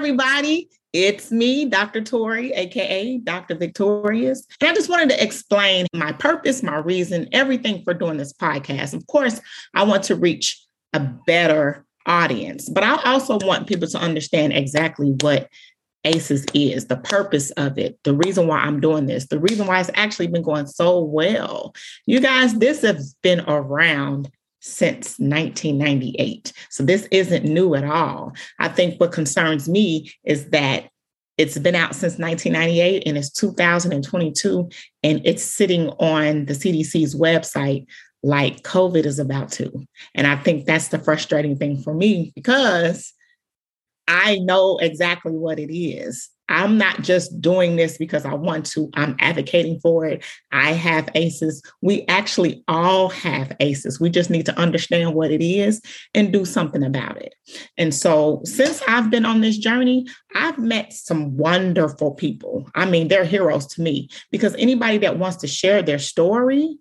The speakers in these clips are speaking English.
Everybody. It's me, Dr. Tori, AKA Dr. Victorieus. And I just wanted to explain my purpose, my reason, everything for doing this podcast. Of course, I want to reach a better audience, but I also want people to understand exactly what ACEs is, the purpose of it, the reason why I'm doing this, the reason why it's actually been going so well. You guys, this has been around since 1998. So this isn't new at all. I think what concerns me is that it's been out since 1998 and it's 2022 and it's sitting on the CDC's website like COVID is about to. And I think that's the frustrating thing for me because I know exactly what it is. I'm not just doing this because I want to, I'm advocating for it. I have ACEs. We actually all have ACEs. We just need to understand what it is and do something about it. And so, since I've been on this journey, I've met some wonderful people. I mean, they're heroes to me because anybody that wants to share their story,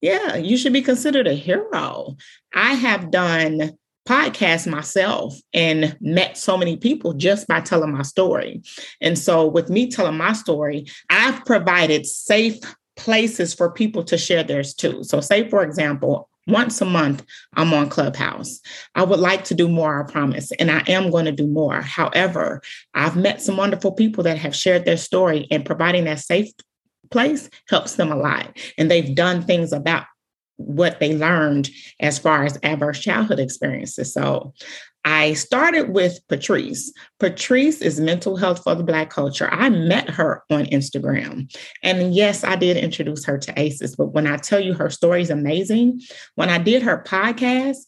yeah, you should be considered a hero. I have done podcast myself and met so many people just by telling my story. And so, with me telling my story, I've provided safe places for people to share theirs too. So, say, for example, once a month, I'm on Clubhouse. I would like to do more, I promise, and I am going to do more. However, I've met some wonderful people that have shared their story, and providing that safe place helps them a lot. And they've done things about what they learned as far as adverse childhood experiences. So I started with Patrice. Patrice is mental health for the Black culture. I met her on Instagram. And yes, I did introduce her to ACEs, but when I tell you her story is amazing, when I did her podcast,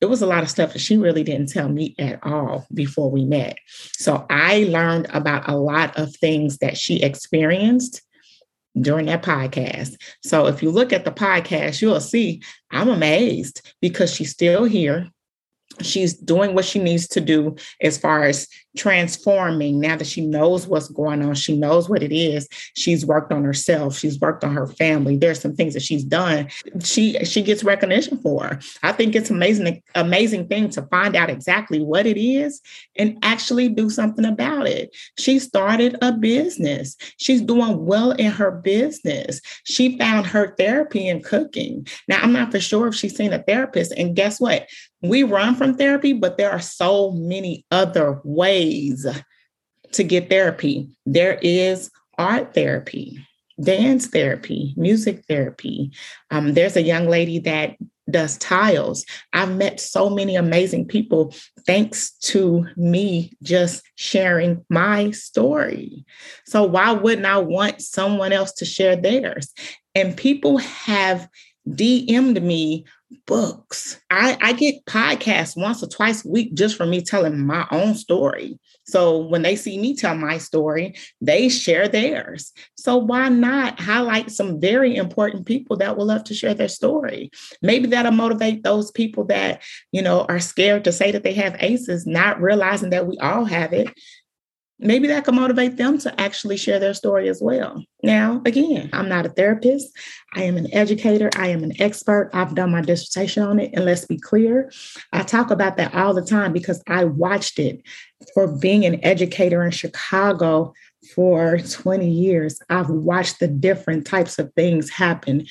it was a lot of stuff that she really didn't tell me at all before we met. So I learned about a lot of things that she experienced during that podcast. So if you look at the podcast, you'll see I'm amazed because she's still here she's doing what she needs to do as far as transforming. Now that she knows what's going on she knows what it is she's worked on herself she's worked on her family. There's some things that she's done she she gets recognition for. I think it's amazing amazing thing to find out exactly what it is and actually do something about it. She started a business. She's doing well in her business. She found her therapy in cooking. Now i'm not for sure if she's seen a therapist and guess what? We run from therapy, but there are so many other ways to get therapy. There is art therapy, dance therapy, music therapy. Um, there's a young lady that does tiles. I've met so many amazing people thanks to me just sharing my story. So, why wouldn't I want someone else to share theirs? And people have DM'd me books. I, I get podcasts once or twice a week just for me telling my own story. So when they see me tell my story, they share theirs. So why not highlight some very important people that will love to share their story? Maybe that'll motivate those people that, you know, are scared to say that they have ACEs, not realizing that we all have it maybe that could motivate them to actually share their story as well. Now, again, I'm not a therapist. I am an educator. I am an expert. I've done my dissertation on it. And let's be clear, I talk about that all the time because I watched it for being an educator in Chicago for 20 years. I've watched the different types of things happen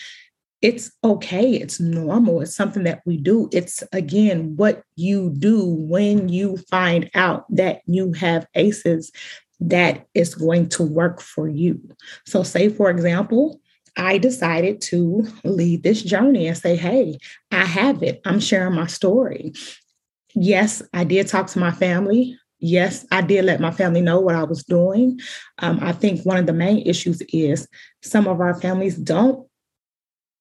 it's okay. It's normal. It's something that we do. It's again what you do when you find out that you have ACEs that is going to work for you. So, say, for example, I decided to lead this journey and say, hey, I have it. I'm sharing my story. Yes, I did talk to my family. Yes, I did let my family know what I was doing. Um, I think one of the main issues is some of our families don't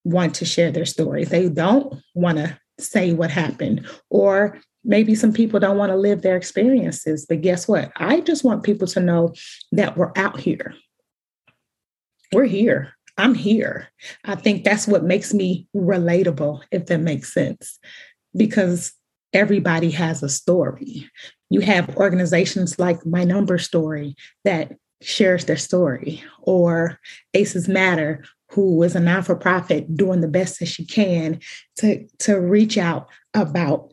want to share their stories. They don't want to say what happened, or maybe some people don't want to live their experiences. But guess what? I just want people to know that we're out here. We're here. I'm here. I think that's what makes me relatable, if that makes sense, because everybody has a story. You have organizations like My Number Story that shares their story, or ACEs Matter, who is a non for profit doing the best that she can to, to reach out about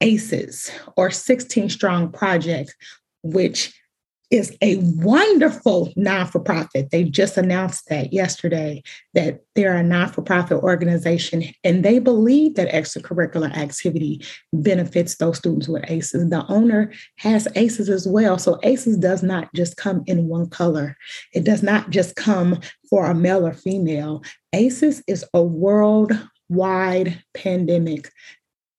ACEs or 16 Strong Project which is a wonderful non for profit. They just announced that yesterday that they're a non for profit organization and they believe that extracurricular activity benefits those students with ACEs. The owner has ACEs as well. So ACEs does not just come in one color, it does not just come for a male or female. ACEs is a worldwide pandemic.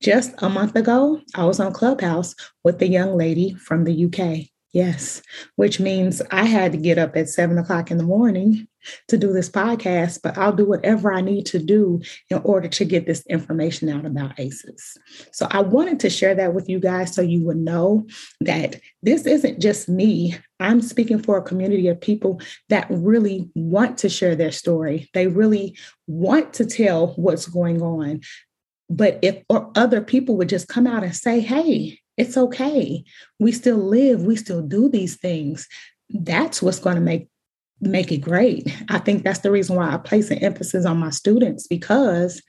Just a month ago, I was on Clubhouse with a young lady from the UK Yes, which means I had to get up at seven o'clock in the morning to do this podcast, but I'll do whatever I need to do in order to get this information out about ACEs. So I wanted to share that with you guys so you would know that this isn't just me. I'm speaking for a community of people that really want to share their story. They really want to tell what's going on. But if or other people would just come out and say, hey, it's okay. We still live, we still do these things. That's what's going to make make it great. I think that's the reason why I place an emphasis on my students because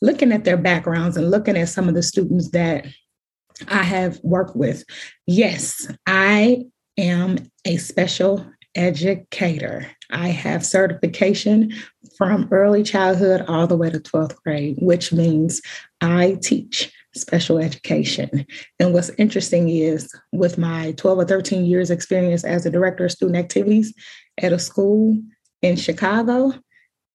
looking at their backgrounds and looking at some of the students that I have worked with, yes, I am a special educator. I have certification from early childhood all the way to 12th grade, which means I teach special education. And what's interesting is with my 12 or 13 years experience as a director of student activities at a school in Chicago,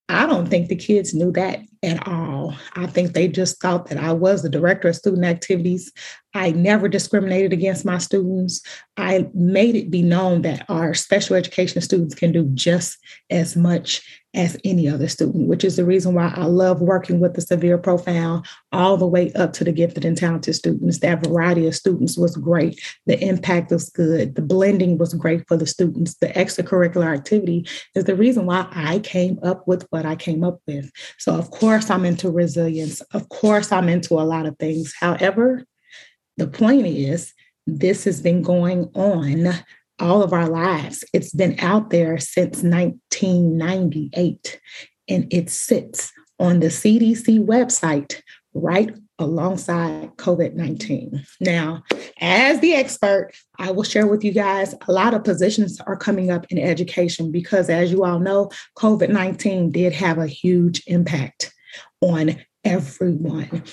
I don't think the kids knew that at all. I think they just thought that I was the director of student activities. I never discriminated against my students. I made it be known that our special education students can do just as much as any other student, which is the reason why I love working with the severe profound all the way up to the gifted and talented students. That variety of students was great. The impact was good. The blending was great for the students. The extracurricular activity is the reason why I came up with what I came up with. So, of course, I'm into resilience. Of course, I'm into a lot of things. However, the point is, this has been going on all of our lives. It's been out there since 1998, and it sits on the CDC website right alongside COVID 19. Now, as the expert, I will share with you guys a lot of positions are coming up in education because, as you all know, COVID 19 did have a huge impact on everyone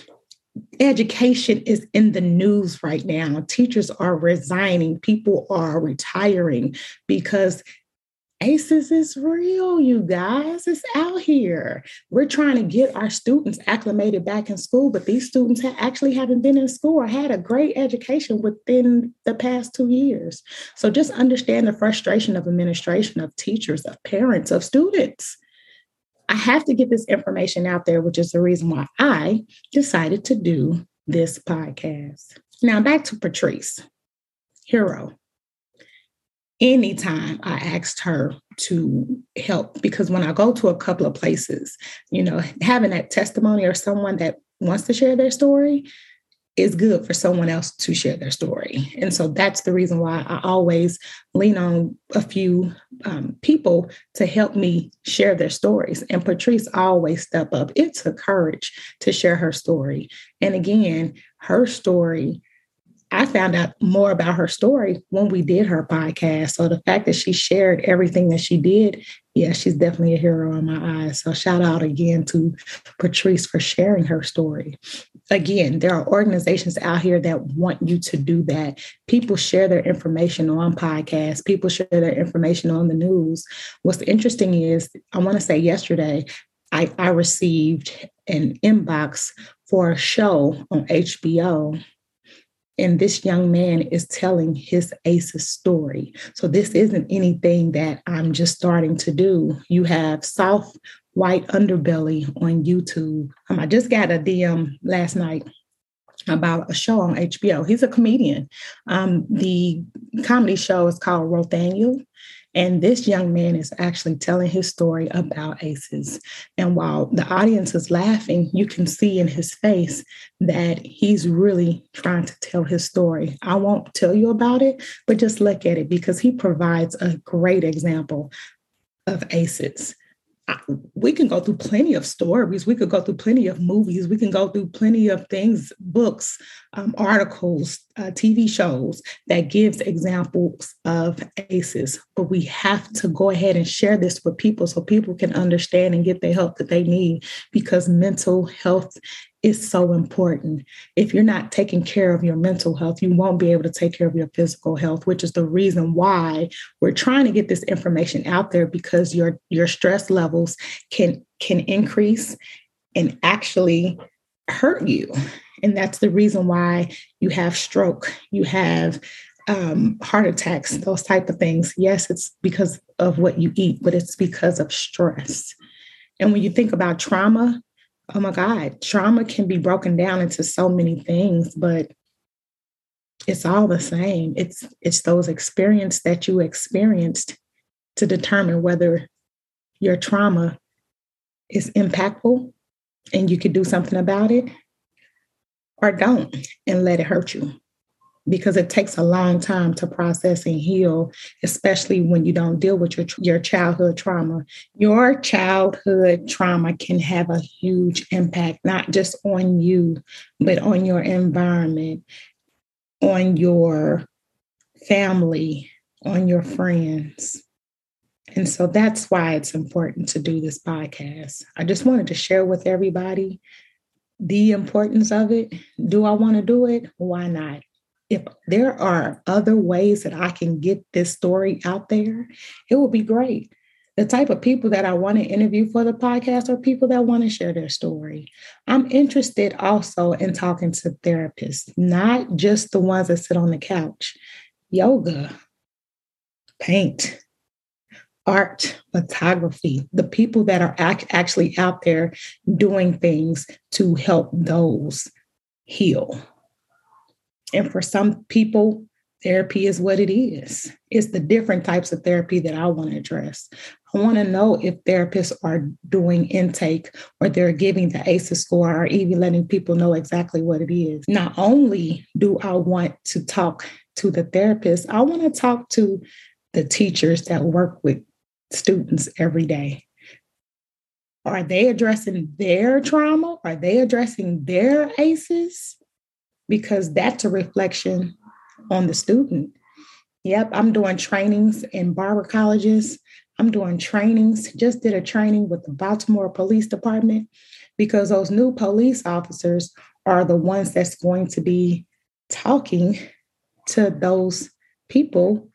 education is in the news right now. Teachers are resigning, people are retiring because ACEs is real, you guys. It's out here. We're trying to get our students acclimated back in school, but these students ha- actually haven't been in school or had a great education within the past two years. So just understand the frustration of administration, of teachers, of parents, of students. I have to get this information out there, which is the reason why I decided to do this podcast. Now, back to Patrice, hero. Anytime I asked her to help, because when I go to a couple of places, you know, having that testimony or someone that wants to share their story, is good for someone else to share their story. And so that's the reason why I always lean on a few um, people to help me share their stories. And Patrice always step up. It took courage to share her story. And again, her story I found out more about her story when we did her podcast. So the fact that she shared everything that she did, yeah, she's definitely a hero in my eyes. So shout out again to Patrice for sharing her story. Again, there are organizations out here that want you to do that. People share their information on podcasts, people share their information on the news. What's interesting is, I want to say yesterday, I, I received an inbox for a show on HBO and this young man is telling his ACEs story. So this isn't anything that I'm just starting to do. You have Soft White Underbelly on YouTube. Um, I just got a DM last night about a show on HBO. He's a comedian. Um, the comedy show is called Rothaniel. And this young man is actually telling his story about ACEs. And while the audience is laughing, you can see in his face that he's really trying to tell his story. I won't tell you about it, but just look at it because he provides a great example of ACEs. We can go through plenty of stories. We could go through plenty of movies. We can go through plenty of things, books, um, articles, uh, TV shows that gives examples of ACEs. But we have to go ahead and share this with people so people can understand and get the help that they need because mental health is so important. If you're not taking care of your mental health, you won't be able to take care of your physical health, which is the reason why we're trying to get this information out there because your your stress levels can can increase and actually hurt you. And that's the reason why you have stroke, you have um, heart attacks, those type of things. Yes, it's because of what you eat, but it's because of stress. And when you think about trauma, oh my God, trauma can be broken down into so many things, but it's all the same. It's it's those experiences that you experienced to determine whether your trauma is impactful and you could do something about it or don't and let it hurt you because it takes a long time to process and heal, especially when you don't deal with your, your childhood trauma. Your childhood trauma can have a huge impact, not just on you, but on your environment, on your family, on your friends. And so that's why it's important to do this podcast. I just wanted to share with everybody the importance of it. Do I want to do it? Why not? If there are other ways that I can get this story out there, it would be great. The type of people that I want to interview for the podcast are people that want to share their story. I'm interested also in talking to therapists, not just the ones that sit on the couch. Yoga, paint, art, photography, the people that are ac- actually out there doing things to help those heal. And for some people, therapy is what it is. It's the different types of therapy that I want to address. I want to know if therapists are doing intake or they're giving the ACEs score or even letting people know exactly what it is. Not only do I want to talk to the therapist, I want to talk to the teachers that work with students every day. Are they addressing their trauma? Are they addressing their ACEs? Because that's a reflection on the student. Yep, I'm doing trainings in barber colleges. I'm doing trainings, just did a training with the Baltimore Police Department because those new police officers are the ones that's going to be talking to those people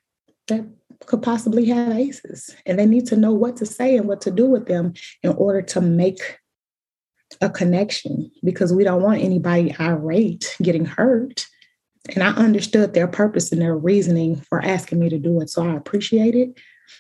that could possibly have ACEs. And they need to know what to say and what to do with them in order to make a connection because we don't want anybody irate getting hurt. And I understood their purpose and their reasoning for asking me to do it. So I appreciate it.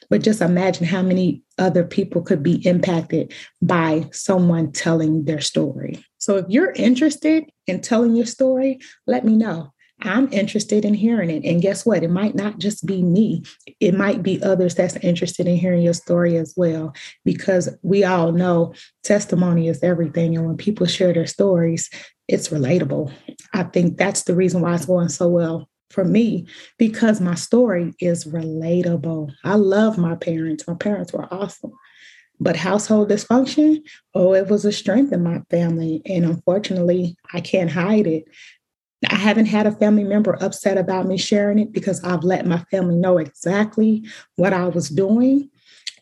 But just imagine how many other people could be impacted by someone telling their story. So if you're interested in telling your story, let me know. I'm interested in hearing it. And guess what? It might not just be me, it might be others that's interested in hearing your story as well, because we all know testimony is everything. And when people share their stories, it's relatable. I think that's the reason why it's going so well for me because my story is relatable. I love my parents. My parents were awesome. But household dysfunction, oh, it was a strength in my family. And unfortunately, I can't hide it. I haven't had a family member upset about me sharing it because I've let my family know exactly what I was doing.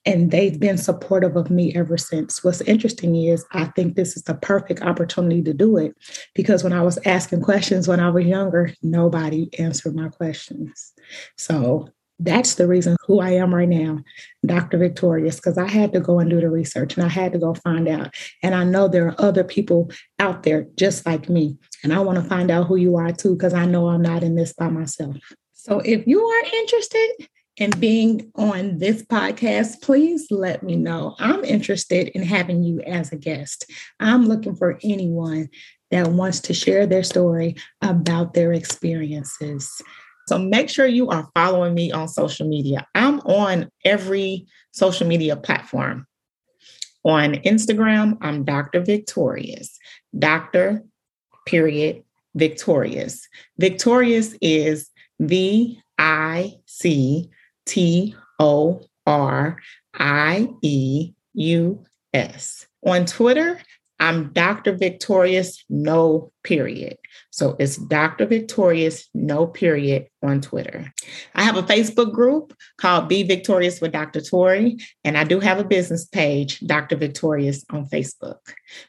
And they've been supportive of me ever since. What's interesting is I think this is the perfect opportunity to do it because when I was asking questions when I was younger, nobody answered my questions. So that's the reason who I am right now, Dr. Victorieus, because I had to go and do the research and I had to go find out. And I know there are other people out there just like me. And I want to find out who you are too, because I know I'm not in this by myself. So if you are interested in being on this podcast, please let me know. I'm interested in having you as a guest. I'm looking for anyone that wants to share their story about their experiences. So make sure you are following me on social media. I'm on every social media platform. On Instagram, I'm Dr. Victorieus. Dr. Period Victorieus. Victorieus is V I C T O R I E U S. On Twitter, I'm Dr. Victorieus, no period. So it's Dr. Victorieus, no period on Twitter. I have a Facebook group called Be Victorieus with Dr. Tori, and I do have a business page, Dr. Victorieus, on Facebook.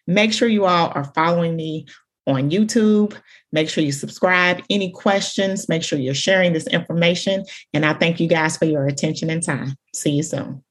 Make sure you all are following me on YouTube. Make sure you subscribe. Any questions, make sure you're sharing this information. And I thank you guys for your attention and time. See you soon.